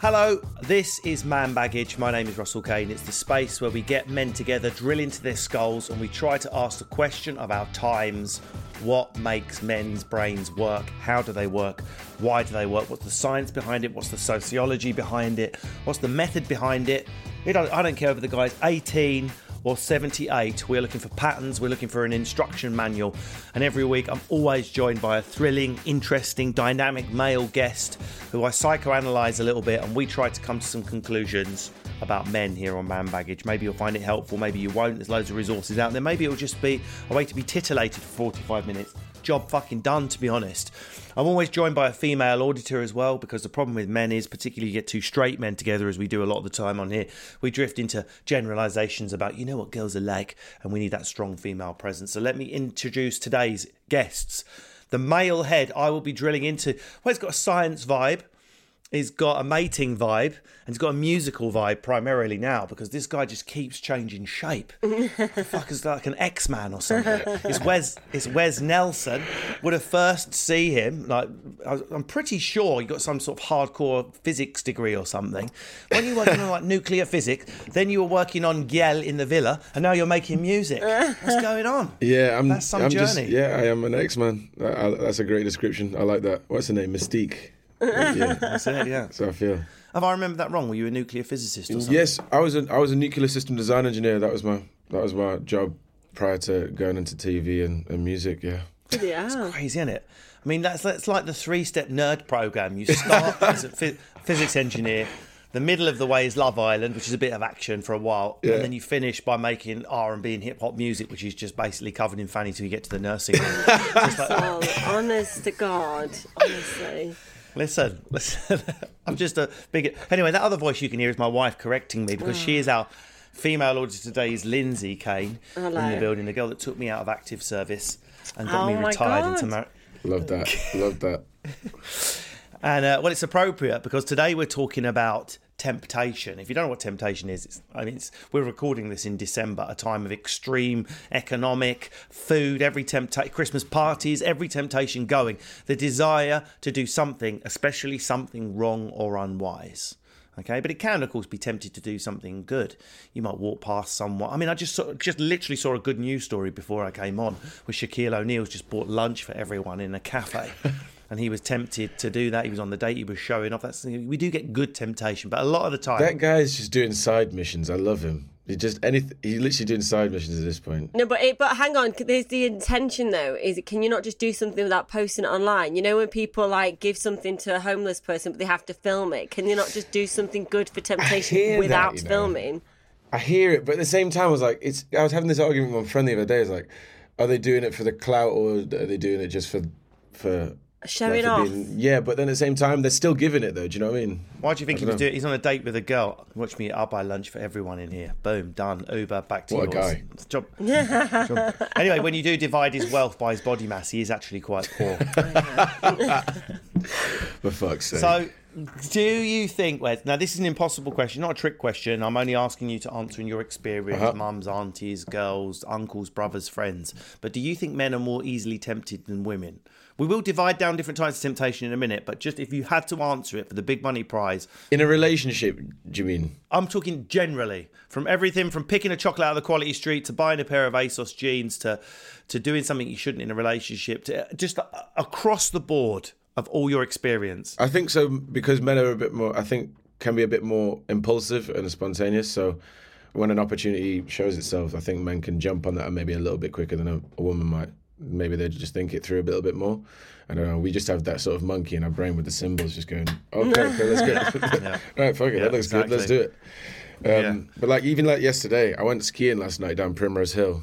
Hello, this is Man Baggage. My name is Russell Kane. It's the space where we get men together, drill into their skulls, and we try to ask the question of our times what makes men's brains work? How do they work? Why do they work? What's the science behind it? What's the sociology behind it? What's the method behind it? I don't, care if the guy's 18 or 78. We're looking for patterns, we're looking for an instruction manual. And every week I'm always joined by a thrilling, interesting, dynamic male guest who I psychoanalyze a little bit and we try to come to some conclusions about men here on Man Baggage. Maybe you'll find it helpful, maybe you won't. There's loads of resources out there. Maybe it'll just be a way to be titillated for 45 minutes. Job fucking done, to be honest. I'm always joined by a female auditor as well because the problem with men is, particularly you get two straight men together, as we do a lot of the time on here, we drift into generalizations about, you know what girls are like, and we need that strong female presence. So let me introduce today's guests. The male head I will be drilling into, well, it's got a science vibe. He's got a mating vibe and he's got a musical vibe primarily now because this guy just keeps changing shape. the fuck is like an X Man or something? It's Wes. It's Wes Nelson. Would have first see him like I- I'm pretty sure he got some sort of hardcore physics degree or something. When you were working on like nuclear physics, then you were working on Giel in the villa, and now you're making music. What's going on? Yeah, I'm. That's some I'm just- journey. yeah, I am an X-Man. That's a great description. I like that. What's the name? Mystique. Yeah, That's it. Yeah. so I feel. Have I remembered that wrong? Were you a nuclear physicist or something? Yes, I was a I was a nuclear system design engineer. That was my that was my job prior to going into TV and, and music. Yeah. Yeah. it's crazy, isn't it? I mean, that's that's like the three-step nerd program. You start as a phy- physics engineer. The middle of the way is Love Island, which is a bit of action for a while, Yeah. and then you finish by making R and B and hip hop music, which is just basically covered in fanny till you get to the nursing home. So like, Oh, honest to God, honestly. Listen, listen, I'm just a big. Anyway, that other voice you can hear is my wife correcting me because she is our female auditor today. Is Lindsay Kane in the building, the girl that took me out of active service and got Oh me retired God. into mar- Love that. Love that. And uh, well, it's appropriate because today we're talking about temptation. If you don't know what temptation is, I mean, we're recording this in December, a time of extreme economic food, every temptation, Christmas parties, every temptation going. The desire to do something, especially something wrong or unwise. Okay, but it can, of course, be tempted to do something good. You might walk past someone. I mean, I just saw, just literally saw a good news story before I came on, where Shaquille O'Neal's just bought lunch for everyone in a cafe, and he was tempted to do that. He was on the date. He was showing off. That's we do get good temptation, but a lot of the time, That guy's just doing side missions. I love him. He just anything. He's literally doing side missions at this point. No, but it, but hang on. There's the intention though. Is it, can you not just do something without posting it online? You know when people like give something to a homeless person, but they have to film it. Can you not just do something good for temptation hear that, without you know. filming? I hear it, but at the same time, I was like, it's. I was having this argument with my friend the other day. It's like, are they doing it for the clout or are they doing it just for for Showing for off. yeah, but then at the same time, they're still giving it though. Do you know what I mean? Why do you think he was dunno. doing? He's on a date with a girl. Watch me. I'll buy lunch for everyone in here. Boom, done. Uber back to What a yours. guy. Job. Job. Anyway, when you do divide his wealth by his body mass, he is actually quite poor. For fuck's sake. So Do you think, Wes? Now, this is an impossible question, not a trick question. I'm only asking you to answer in your experience, Uh-huh. mums, aunties, girls, uncles, brothers, friends. But do you think men are more easily tempted than women? We will divide down different types of temptation in a minute, but just if you had to answer it for the big money prize, In a relationship, do you mean? I'm talking generally from everything from picking a chocolate out of the quality street to buying a pair of ASOS jeans to to doing something you shouldn't in a relationship to just across the board of all your experience. I think so because men are a bit more. I think can be a bit more impulsive and spontaneous. So when an opportunity shows itself, I think men can jump on that and maybe a little bit quicker than a, a woman might. Maybe they just think it through a little bit more. I don't know. We just have that sort of monkey in our brain with the symbols, just going, okay, okay let's go. right, fuck it, Yeah, that looks good. Let's do it. Um, But like even like yesterday, I went skiing last night down Primrose Hill.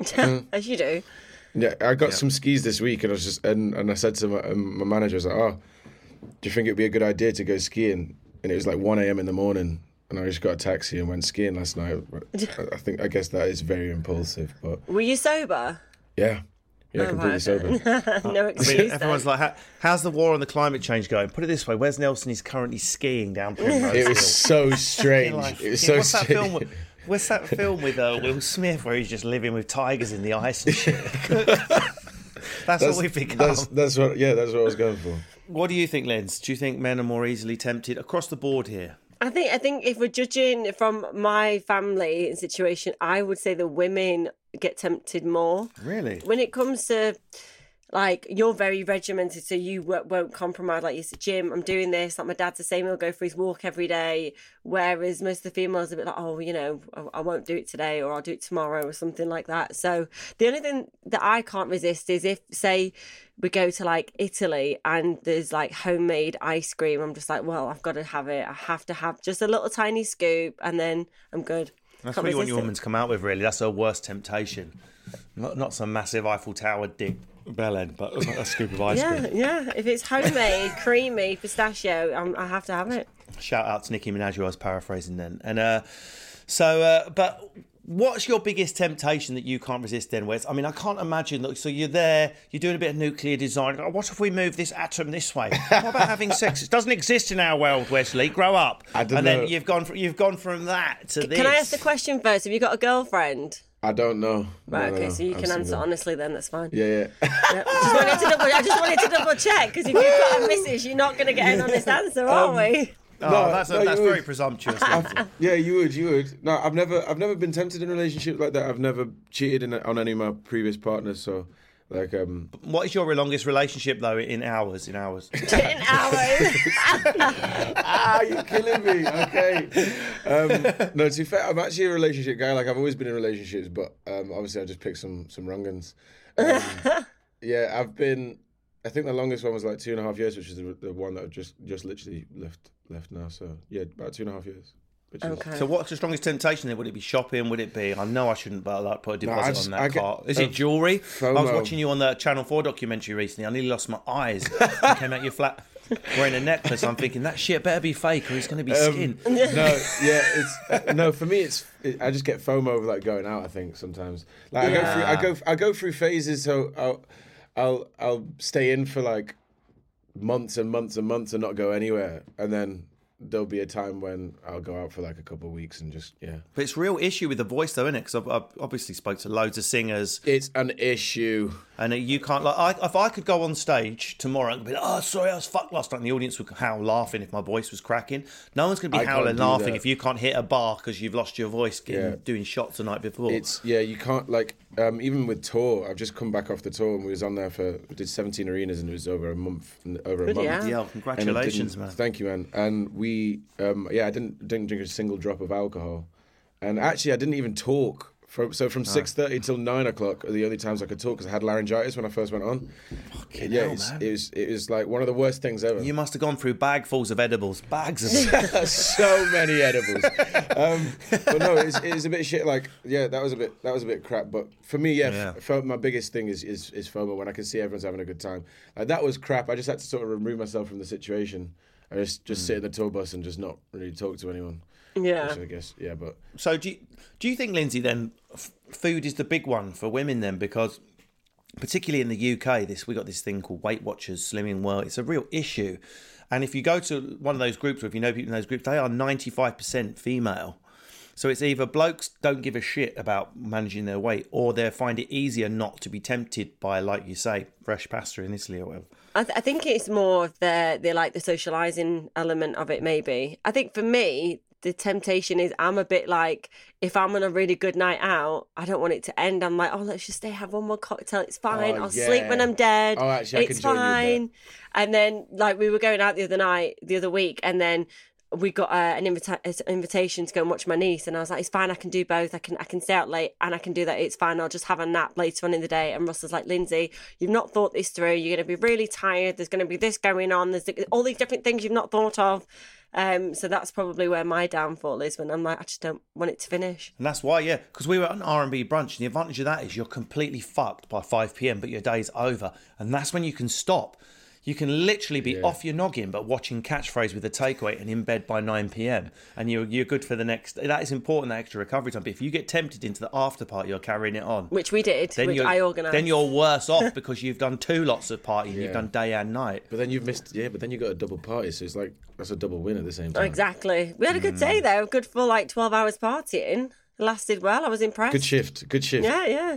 As you do. Yeah, I got some skis this week, and I was just and, and I said to my, um, my manager, I was like, "Oh, do you think it'd be a good idea to go skiing?" And it was like one a.m. in the morning, and I just got a taxi and went skiing last night. I- I think I guess that is very impulsive, but Were you sober? yeah, yeah, Oh, completely sober. no I excuse. mean, everyone's like, "How's the war on the climate change going?" Put it this way: Wes Nelson He's currently skiing down Primrose It was so strange. Like, it was yeah, so what's that strange. film? with- What's that film with uh, Will Smith where he's just living with tigers in the ice and shit? that's, That's, what we've become. that's that's what yeah, that's what I was going for. What do you think, Lens? Do you think men are more easily tempted across the board here? I think I think if we're judging from my family and situation, I would say the women get tempted more. Really? When it comes to like you're very regimented, so you w- won't compromise. Like you said, Jim, I'm doing this. Like my dad's the same. He'll go for his walk every day. Whereas most of the females are a bit like, oh, you know, I, I won't do it today, or I'll do it tomorrow, or something like that. So the only thing that I can't resist is if, say, we go to like Italy and there's like homemade ice cream. I'm just like, well, I've got to have it. I have to have just a little tiny scoop, and then I'm good. That's Can't what you want your woman to come out with, really. That's her worst temptation. Not, not some massive Eiffel Tower dick bellend, but a scoop of ice Yeah, cream. yeah. If it's homemade, creamy pistachio, I'm, I have to have it. Shout out to Nicki Minaj, who I was paraphrasing then. And uh, so, uh, but what's your biggest temptation that you can't resist then, Wes? I mean, I can't imagine. Look, so you're there, you're doing a bit of nuclear design. Oh, What if we move this atom this way? What about having sex? It doesn't exist in our world, Wesley. Grow up. I don't and know. then you've gone from you've gone from that to this. Can I ask the question first? Have you got a girlfriend? I don't know. Right, no, okay, no, so you I'm can answer single. honestly then, that's fine. Yeah, yeah. Yep. Just wanted to double, I just wanted to double check because if you've got a missus, you're not going to get an honest answer, are um, we? Oh, No, that's, no, that's very would. presumptuous. Yeah, you would, you would. No, I've never, I've never been tempted in a relationship like that. I've never cheated in, on any of my previous partners. So, like, um, what is your longest relationship though? In hours, in hours. In hours. ah, you're killing me. Okay. Um, no, to be fair, I'm actually a relationship guy. Like, I've always been in relationships, but um, obviously, I just picked some some wrong uns. Um, yeah, I've been. I think the longest one was like two and a half years, which is the, the one that I've just just literally left left now. So yeah, about two and a half years. Which is, So what's the strongest temptation then? Would it be shopping? Would it be? I know I shouldn't, but I like put a deposit just- on that I get- Is it jewelry? I was watching you on the Channel Four documentary recently. I nearly lost my eyes. you came out your flat wearing a necklace. I'm thinking that shit better be fake or it's going to be Um, skin. no, yeah, it's uh, no for me. It's it, I just get FOMO over like going out. I think sometimes like I go through I go I go through phases. So I'll I'll I'll stay in for like months and months and months and not go anywhere, and then there'll be a time when I'll go out for like a couple of weeks and just yeah. But it's a real issue with the voice though, isn't it? Because I've, I've obviously spoke to loads of singers, It's an issue. and you can't like. I, if I could go on stage tomorrow and be like, "Oh, sorry, I was fucked last night," and the audience would howl laughing if my voice was cracking. No one's going to be I howling laughing that. if you can't hit a bar because you've lost your voice getting, Yeah. doing shots the night before. It's yeah, you can't like um, even with tour. I've just come back off the tour and we was on there for we did 17 arenas and it was over a month over a month. hell. yeah, congratulations, man. Thank you, man. And we, um, yeah, I didn't didn't drink a single drop of alcohol, and actually, I didn't even talk. From, so from six thirty till nine o'clock are the only times I could talk because I had laryngitis when I first went on. yeah, hell, it's, man. it was it was like one of the worst things ever. You must have gone through bagfuls of edibles, bags of. so many edibles. Um, but no, it's, it's a bit shit. Like, yeah, that was a bit that was a bit crap. But for me, yeah, Yeah. F- fo- my biggest thing is, is is FOMO when I can see everyone's having a good time. Like that was crap. I just had to sort of remove myself from the situation. I just just sit in the tour bus and just not really talk to anyone. Yeah. Which I guess, yeah, but So do you, do you think, Lindsay, then f- food is the big one for women then? Because particularly in the UK, this we got this thing called Weight Watchers Slimming World. It's a real issue, and if you go to one of those groups, or if you know people in those groups, they are ninety five percent female. So it's either blokes don't give a shit about managing their weight, or they find it easier not to be tempted by, like you say, fresh pasta in Italy or whatever. I, th- I think it's more the the like the socializing element of it. Maybe I think for me the temptation is I'm a bit like if I'm on a really good night out, I don't want it to end. I'm like, oh, let's just stay have one more cocktail. It's fine. Oh, I'll sleep when. I'm dead. Oh, actually, I it's can join you with fine. And then like we were going out the other night, the other week, and then we got uh, an invita- an invitation to go and watch my niece, and I was like, it's fine. I can do both. I can I can stay out late and I can do that. It's fine. I'll just have a nap later on in the day. And Russ was like, Lindsay, you've not thought this through. You're going to be really tired. There's going to be this going on. There's all these different things you've not thought of. Um, so that's probably where my downfall is when I'm like, I just don't want it to finish. And that's why, yeah, because we were at an R and B brunch, and the advantage of that is you're completely fucked by five pm, but your day's over, and that's when you can stop. You can literally be off your noggin, but watching catchphrase with a takeaway and in bed by nine pm, and you're you're good for the next. That is important, that extra recovery time. But if you get tempted into the after party, you're carrying it on. Which we did, Then which you're I organised. then you're worse off because you've done two lots of partying. You've done day and night. But then you've missed, yeah. But then you got a double party, so it's like that's a double win at the same time. Exactly. We had a good day Mm. though. Good for like 12 hours partying. It lasted well. I was impressed. Good shift. Good shift. Yeah, yeah.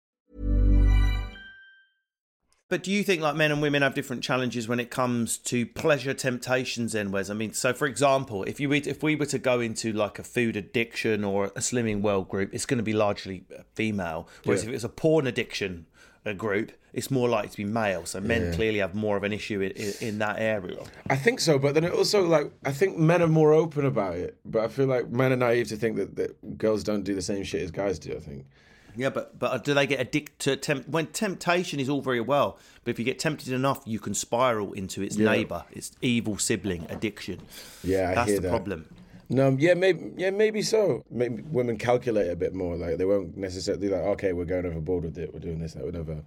But do you think like men and women have different challenges when it comes to pleasure temptations then Wes? I mean, so for example, if you were- if we were to go into like a food addiction or a slimming world group, it's going to be largely female. Whereas Yeah. if it's a porn addiction uh, group, it's more likely to be male. So men Yeah. clearly have more of an issue in, in, in that area. I think so, but then it also like I think men are more open about it. But I feel like men are naive to think that, that girls don't do the same shit as guys do. I think. Yeah, but but do they get addicted to temp- when temptation is all very well, but if you get tempted enough, you can spiral into its Yeah. neighbour, its evil sibling addiction. Yeah, I that's hear the that. problem. No, yeah, maybe, yeah, maybe so. Maybe women calculate a bit more. Like they won't necessarily like, okay, we're going overboard with it. We're doing this, that, whatever.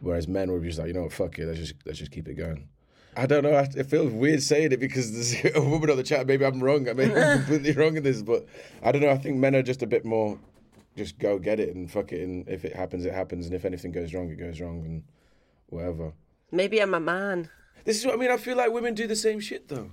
Whereas men will be just like, you know what, fuck it. Let's just let's just keep it going. I don't know. I- It feels weird saying it because there's a woman on the chat. Maybe I'm wrong. I may be completely wrong in this, but I don't know. I think men are just a bit more, just go get it and fuck it. And if it happens, it happens. And if anything goes wrong, it goes wrong, and whatever. Maybe I'm a man. This is what I mean. I feel like women do the same shit though.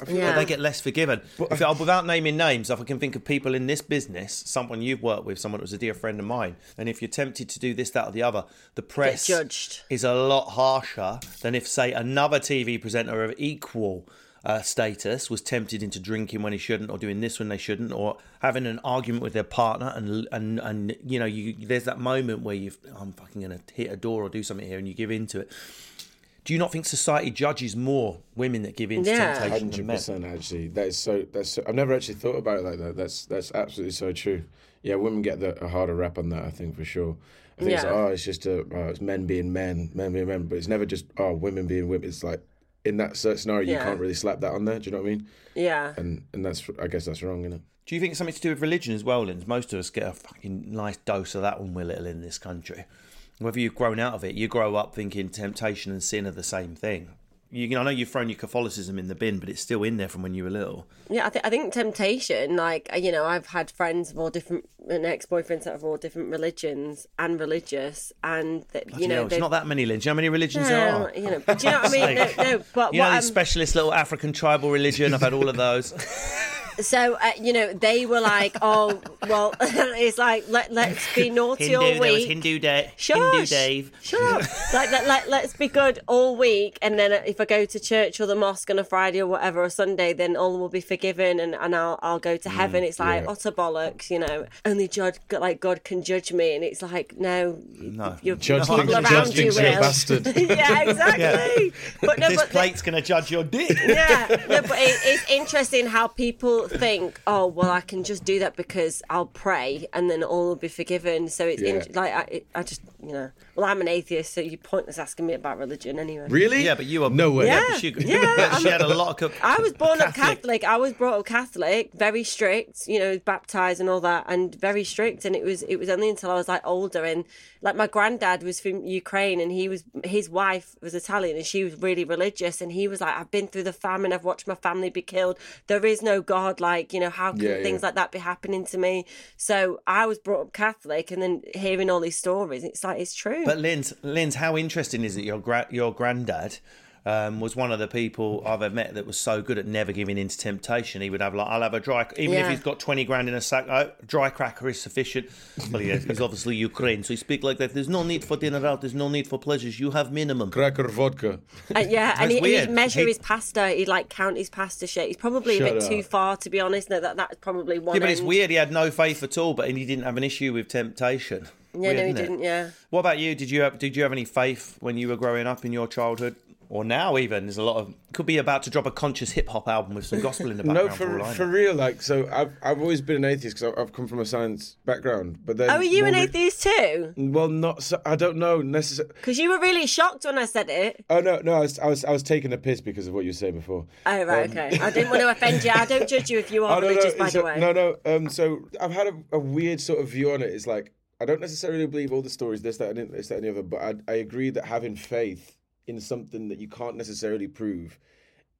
I feel Yeah. like they get less forgiven. If without naming names, if I can think of people in this business, someone you've worked with, someone that was a dear friend of mine, and if you're tempted to do this, that, or the other, the press judged. is a lot harsher than if, say, another TV presenter of equal uh, status was tempted into drinking when he shouldn't, or doing this when they shouldn't, or having an argument with their partner, and and and you know, you there's that moment where you've I'm fucking gonna hit a door or do something here, and you give into it. Do you not think society judges more women that give in to Yeah. temptation than Hundred men? percent. Actually, that is so. That's. So, I've never actually thought about it like that. That's that's absolutely so true. Yeah, women get the, a harder rap on that. I think for sure. I think it's Yeah. oh, it's just a, oh, it's men being men, men being men, but it's never just oh, women being women. It's like in that certain scenario, you can't really slap that on there. Do you know what I mean? Yeah. And and that's I guess that's wrong, isn't it? Do you think it's something to do with religion as well, Linz? Most of us get a fucking nice dose of that when we're little in this country. Whether you've grown out of it, you grow up thinking temptation and sin are the same thing. You, know, I know you've thrown your Catholicism in the bin, but it's still in there from when you were little. Yeah, I, th- I think temptation, like, uh, you know, I've had friends of all different, and ex boyfriends that of all different religions and religious, and, that, you know, hell, it's they've- not that many. Do you know how many religions there are? you know, but do you know what I mean? No, no, but You know what the I'm, specialist little African tribal religion? I've had all of those. so, uh, you know, they were like, oh, well, it's like, let, let's be naughty Hindu, all there was week. Hindu, da- Shush. Hindu Dave. Shut up. like, let, let, let's be good all week. And then if I go to church or the mosque on a Friday or whatever, or Sunday, then all will be forgiven and, and I'll, I'll go to heaven. It's like yeah. utter bollocks, you know. Only judge, like God can judge me. And it's like, no, No. your Judge people thinks- around judge you thinks you're a will. bastard. yeah, exactly. But no, this but the- plate's going to judge your dick. yeah, no, but it, it's interesting how people think, oh, well, I can just do that because I'll pray and then all will be forgiven. So it's Yeah. in, like I, I just, you know, well, I'm an atheist, so you're pointless asking me about religion anyway. Really? Yeah, but you are no way. Yeah. but she, Yeah, I'm she had a lot of. I was born up Catholic. I was brought up Catholic, very strict, you know, baptized and all that, and very strict. And it was it was only until I was like older, and like my granddad was from Ukraine, and he was his wife was Italian, and she was really religious, and he was like, I've been through the famine, I've watched my family be killed. There is no God, like you know, how can Yeah, yeah. things like that be happening to me? So I was brought up Catholic, and then hearing all these stories, it's like it's true. But Linz, Linz, how interesting is it? Your gra- your granddad um, was one of the people I've ever met that was so good at never giving in to temptation. He would have like, I'll have a dry, even if he's got twenty grand in a sack, oh, dry cracker is sufficient. Well, yeah, he's obviously Ukraine, so he speak like that. There's no need for dinner out. There's no need for pleasures. You have minimum. Cracker vodka. Uh, yeah, and, he, and he'd measure He- his pasta. He'd like count his pasta shit. He's probably a Shut bit too far, to be honest. No, that that's probably one. Yeah, but it's weird. He had no faith at all, but he didn't have an issue with temptation. Yeah, Weird, no, he isn't it? didn't. Yeah. What about you? Did you have Did you have any faith when you were growing up in your childhood, or now? Even there's a lot of could be about to drop a conscious hip hop album with some gospel in the background. No, for, for for real. Like, so I've I've always been an atheist because I've come from a science background. But then, Oh, are you an more re- atheist too? Well, not. So, I don't know necessarily. Because you were really shocked when I said it. Oh no, no. I was, I was I was taking a piss because of what you were saying before. Oh right, Um, okay. I didn't want to offend you. I don't judge you if you are Oh, no, no, religious, by the a- way. No, no. Um, so I've had a, a weird sort of view on it. It's like I don't necessarily believe all the stories, this, that, and this, that, and the other. But I, I agree that having faith in something that you can't necessarily prove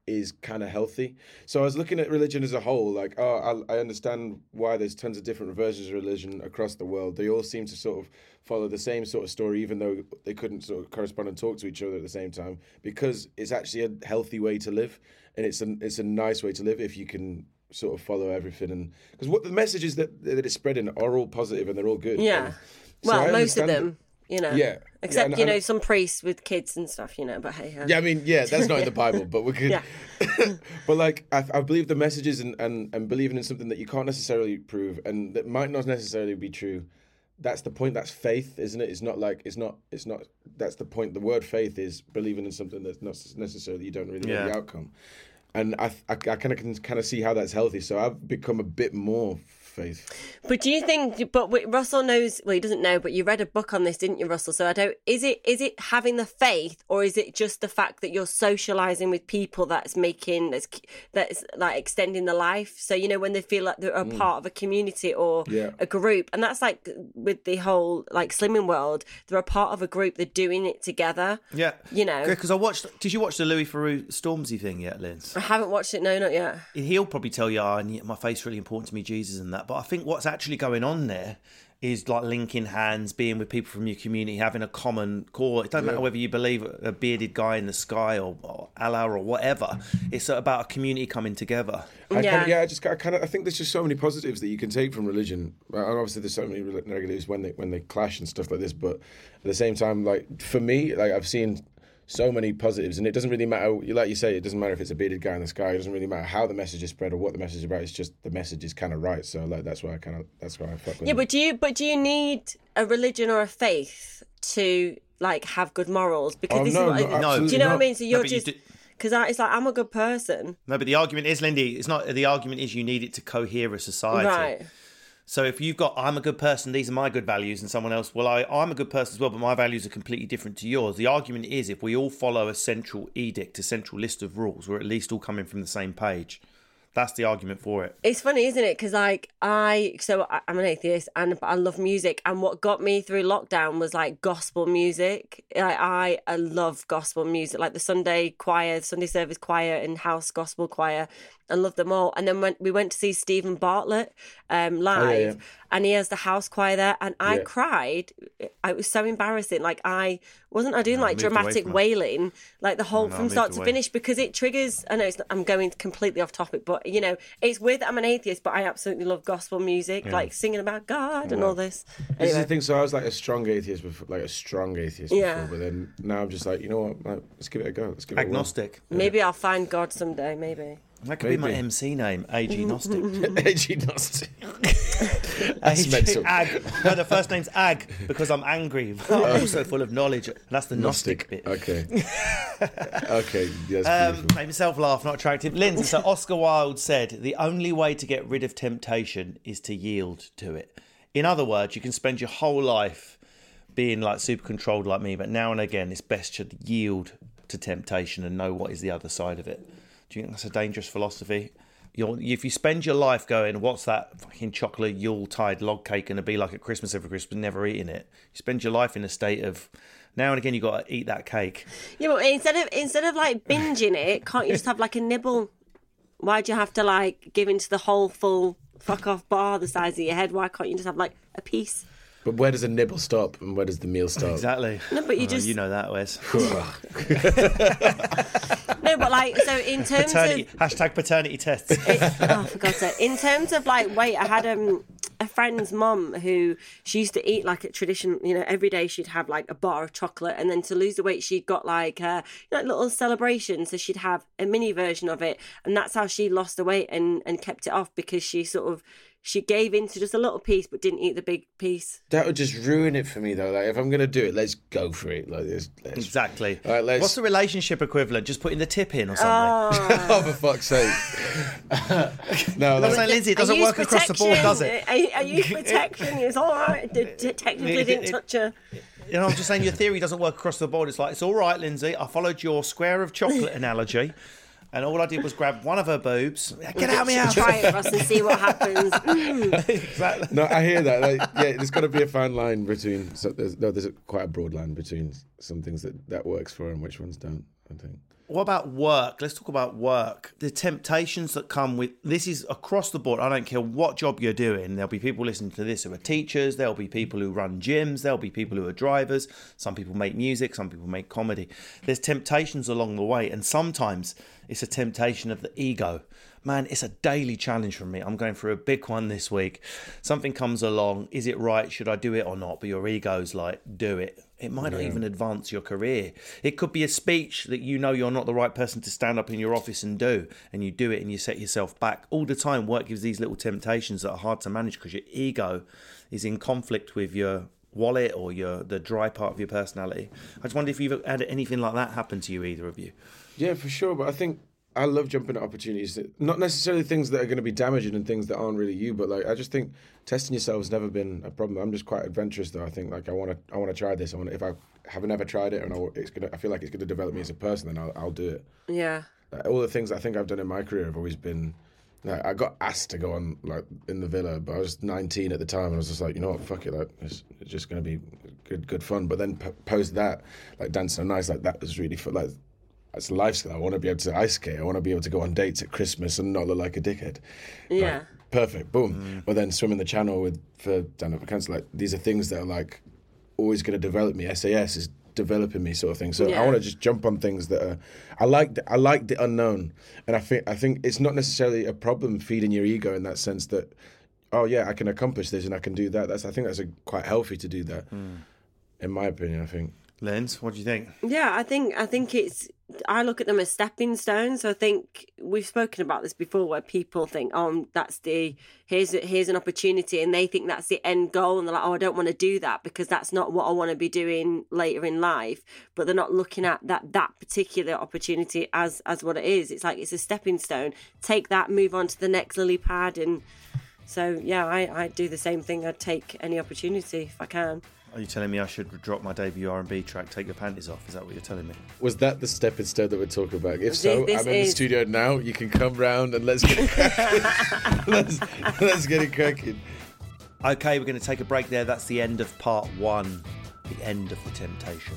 is kind of healthy. So I was looking at religion as a whole. Like, oh, I, I understand why there's tons of different versions of religion across the world. They all seem to sort of follow the same sort of story, even though they couldn't sort of correspond and talk to each other at the same time, because it's actually a healthy way to live, and it's a it's a nice way to live if you can sort of follow everything and because what the messages that that it's spreading are all positive and they're all good. Yeah. And so Well, most of understand them, you know. Yeah. Yeah, Except and- you know and- some priests with kids and stuff, you know. But hey, uh, Yeah, I mean, yeah, that's not in the Bible, but we could. Yeah. but like, I, I believe the messages and, and and believing in something that you can't necessarily prove and that might not necessarily be true. That's the point. That's faith, isn't it? It's not like it's not. It's not. That's the point. The word faith is believing in something that's not necessarily you don't really know the outcome. And I, I, I kind of can kind of see how that's healthy. So I've become a bit more faith. But do you think? But Russell knows. Well, he doesn't know. But you read a book on this, didn't you, Russell? So I don't. Is it is it having the faith, or is it just the fact that you're socializing with people that's making that's that's like extending the life? So you know when they feel like they're a part of a community or Mm. Yeah. a group, and that's like with the whole like slimming world, they're a part of a group. They're doing it together. Yeah, You know. because I watched. Did you watch the Louis Theroux Stormzy thing yet, Linz? I haven't watched it. No, not yet. He'll probably tell you, oh, and my faith's really important to me, Jesus, and that. But I think what's actually going on there is like linking hands, being with people from your community, having a common core. It doesn't matter whether you believe a bearded guy in the sky or, or Allah or whatever. It's about a community coming together. I Yeah. Kind of, yeah, I just I kind of I think there's just so many positives that you can take from religion. And obviously, there's so many rel- negatives when they when they clash and stuff like this. But at the same time, like for me, like I've seen so many positives, and it doesn't really matter. Like you say, it doesn't matter if it's a bearded guy in the sky. It doesn't really matter how the message is spread or what the message is about. It's just the message is kind of right. So like that's why I kind of that's why I fuck with Yeah, it. but do you but do you need a religion or a faith to like have good morals? Because Oh, this no, is what no, I- do you know what I mean? So you're but you just do- because it's like I'm a good person, No, but the argument is, Lindy, it's not. The argument is you need it to cohere a society. right? So if you've got, I'm a good person, these are my good values, and someone else, well, I, I'm a good person as well, but my values are completely different to yours. The argument is if we all follow a central edict, a central list of rules, we're at least all coming from the same page. That's the argument for it. It's funny, isn't it? Because like I, so I'm an atheist, and I love music. And what got me through lockdown was like gospel music. Like I, I love gospel music, like the Sunday choir, Sunday service choir, and house gospel choir. I love them all. And then when we went to see Stephen Bartlett um, live, Oh, yeah. and he has the house choir there, and I Yeah. cried. It was so embarrassing. Like I wasn't I doing No, like moved away dramatic wailing, like the whole no, I from moved start to away. finish because it triggers. I know it's I'm going completely off topic, but you know it's with I'm an atheist, but I absolutely love gospel music, like singing about God and all this. This is the thing. So I was like a strong atheist before, like a strong atheist Yeah. before, but then now I'm just like, you know what? Like, let's give it a go. Let's give it a whirl. Agnostic. maybe I'll find God someday. Maybe. That could be my MC name, AG Gnostic. Agnostic. AG meant to- Ag. No, the first name's Ag because I'm angry, but I'm also full of knowledge. And that's the Gnostic, bit. Okay. okay. Yes. Um, beautiful. made myself laugh, not attractive. Lindsay, so Oscar Wilde said the only way to get rid of temptation is to yield to it. In other words, you can spend your whole life being like super controlled like me, but now and again it's best to yield to temptation and know what is the other side of it. Do you think that's a dangerous philosophy? You're, if you spend your life going, what's that fucking chocolate Yuletide log cake going to be like at Christmas every Christmas, never eating it? You spend your life in a state of now and again you've got to eat that cake. Yeah, but instead of instead of like binging it, can't you just have like a nibble? Why do you have to like give into the whole full fuck off bar the size of your head? Why can't you just have like a piece? But where does the nibble stop and where does the meal start? Exactly. No, but you Oh, just you know that, Wes. no, but like so in terms paternity, of hashtag paternity tests. oh, for God's sake. In terms of like weight, I had um, a friend's mom who she used to eat like a tradition, you know, every day she'd have like a bar of chocolate. And then to lose the weight, she'd got like a you know, little celebration. So she'd have a mini version of it. And that's how she lost the weight and, and kept it off because she sort of, she gave in to just a little piece but didn't eat the big piece. That would just ruin it for me, though. Like, if I'm gonna do it, let's go for it. Like, let's, let's... exactly. All right, let's- What's the relationship equivalent? Just putting the tip in or something? Ah. oh, for fuck's sake! no, I'm like, Lindsay, it doesn't use work across the board, does it? protection. I, I use protection. It's all right. D- d- technically didn't touch her. You know, I'm just saying your theory doesn't work across the board. It's like, it's all right, Lindsay. I followed your square of chocolate analogy. And all I did was grab one of her boobs. Get out of my house. Try it, Ross, and see what happens. exactly. no, I hear that. Like, yeah, there's got to be a fine line between. So there's, no, there's a, quite a broad line between some things that that works for and which ones don't. I think. What about work? Let's talk about work. The temptations that come with this is across the board. I don't care what job you're doing. There'll be people listening to this who are teachers. There'll be people who run gyms. There'll be people who are drivers. Some people make music. Some people make comedy. There's temptations along the way, and sometimes it's a temptation of the ego. Man, it's a daily challenge for me. I'm going through a big one this week. Something comes along. Is it right? Should I do it or not? But your ego's like, do it. It might not even advance your career. It could be a speech that you know you're not the right person to stand up in your office and do, and you do it and you set yourself back. All the time, work gives these little temptations that are hard to manage because your ego is in conflict with your wallet or your the dry part of your personality. I just wonder if you've had anything like that happen to you, either of you. Yeah, for sure. But I think I love jumping at opportunities. That, not necessarily things that are going to be damaging and things that aren't really you, but like I just think testing yourself has never been a problem. I'm just quite adventurous, though. I think like I want to, I want to try this. I want if I haven't ever tried it and I, it's gonna, I feel like it's going to develop me as a person, then I'll, I'll do it. Yeah. Like, all the things I think I've done in my career have always been. Like, I got asked to go on like in the villa, but I was 19 at the time, and I was just like, you know what, fuck it, like it's, it's just gonna be good, good fun. But then p- post that, like dancing on nights, like that was really fun. Like that's a life skill. I want to be able to ice skate. I want to be able to go on dates at Christmas and not look like a dickhead. Like, Yeah. perfect. Boom. Mm. But then swim in the channel with for Dan up cancer. Like these are things that are like always going to develop me. SAS is developing me, sort of thing. So Yeah. I want to just jump on things that are. I like. The, I like the unknown, and I think. I think it's not necessarily a problem feeding your ego in that sense that. Oh yeah, I can accomplish this and I can do that. That's. I think that's a, quite healthy to do that. Mm. In my opinion, I think. Linz, what do you think? Yeah, I think I think it's I look at them as stepping stones. I think we've spoken about this before, where people think, "Oh, that's the here's here's an opportunity," and they think that's the end goal, and they're like, "Oh, I don't want to do that because that's not what I want to be doing later in life." But they're not looking at that that particular opportunity as as what it is. It's like it's a stepping stone. Take that, move on to the next lily pad, and So yeah, I, I do the same thing. I'd take any opportunity if I can. Are you telling me I should drop my debut R&B track, take your panties off? Is that what you're telling me? Was that the stepping stone that we're talking about? If so, This I'm in the studio now. You can come round and let's get it let's, let's get it cracking. Okay, we're going to take a break there. That's the end of part one, the end of the temptation.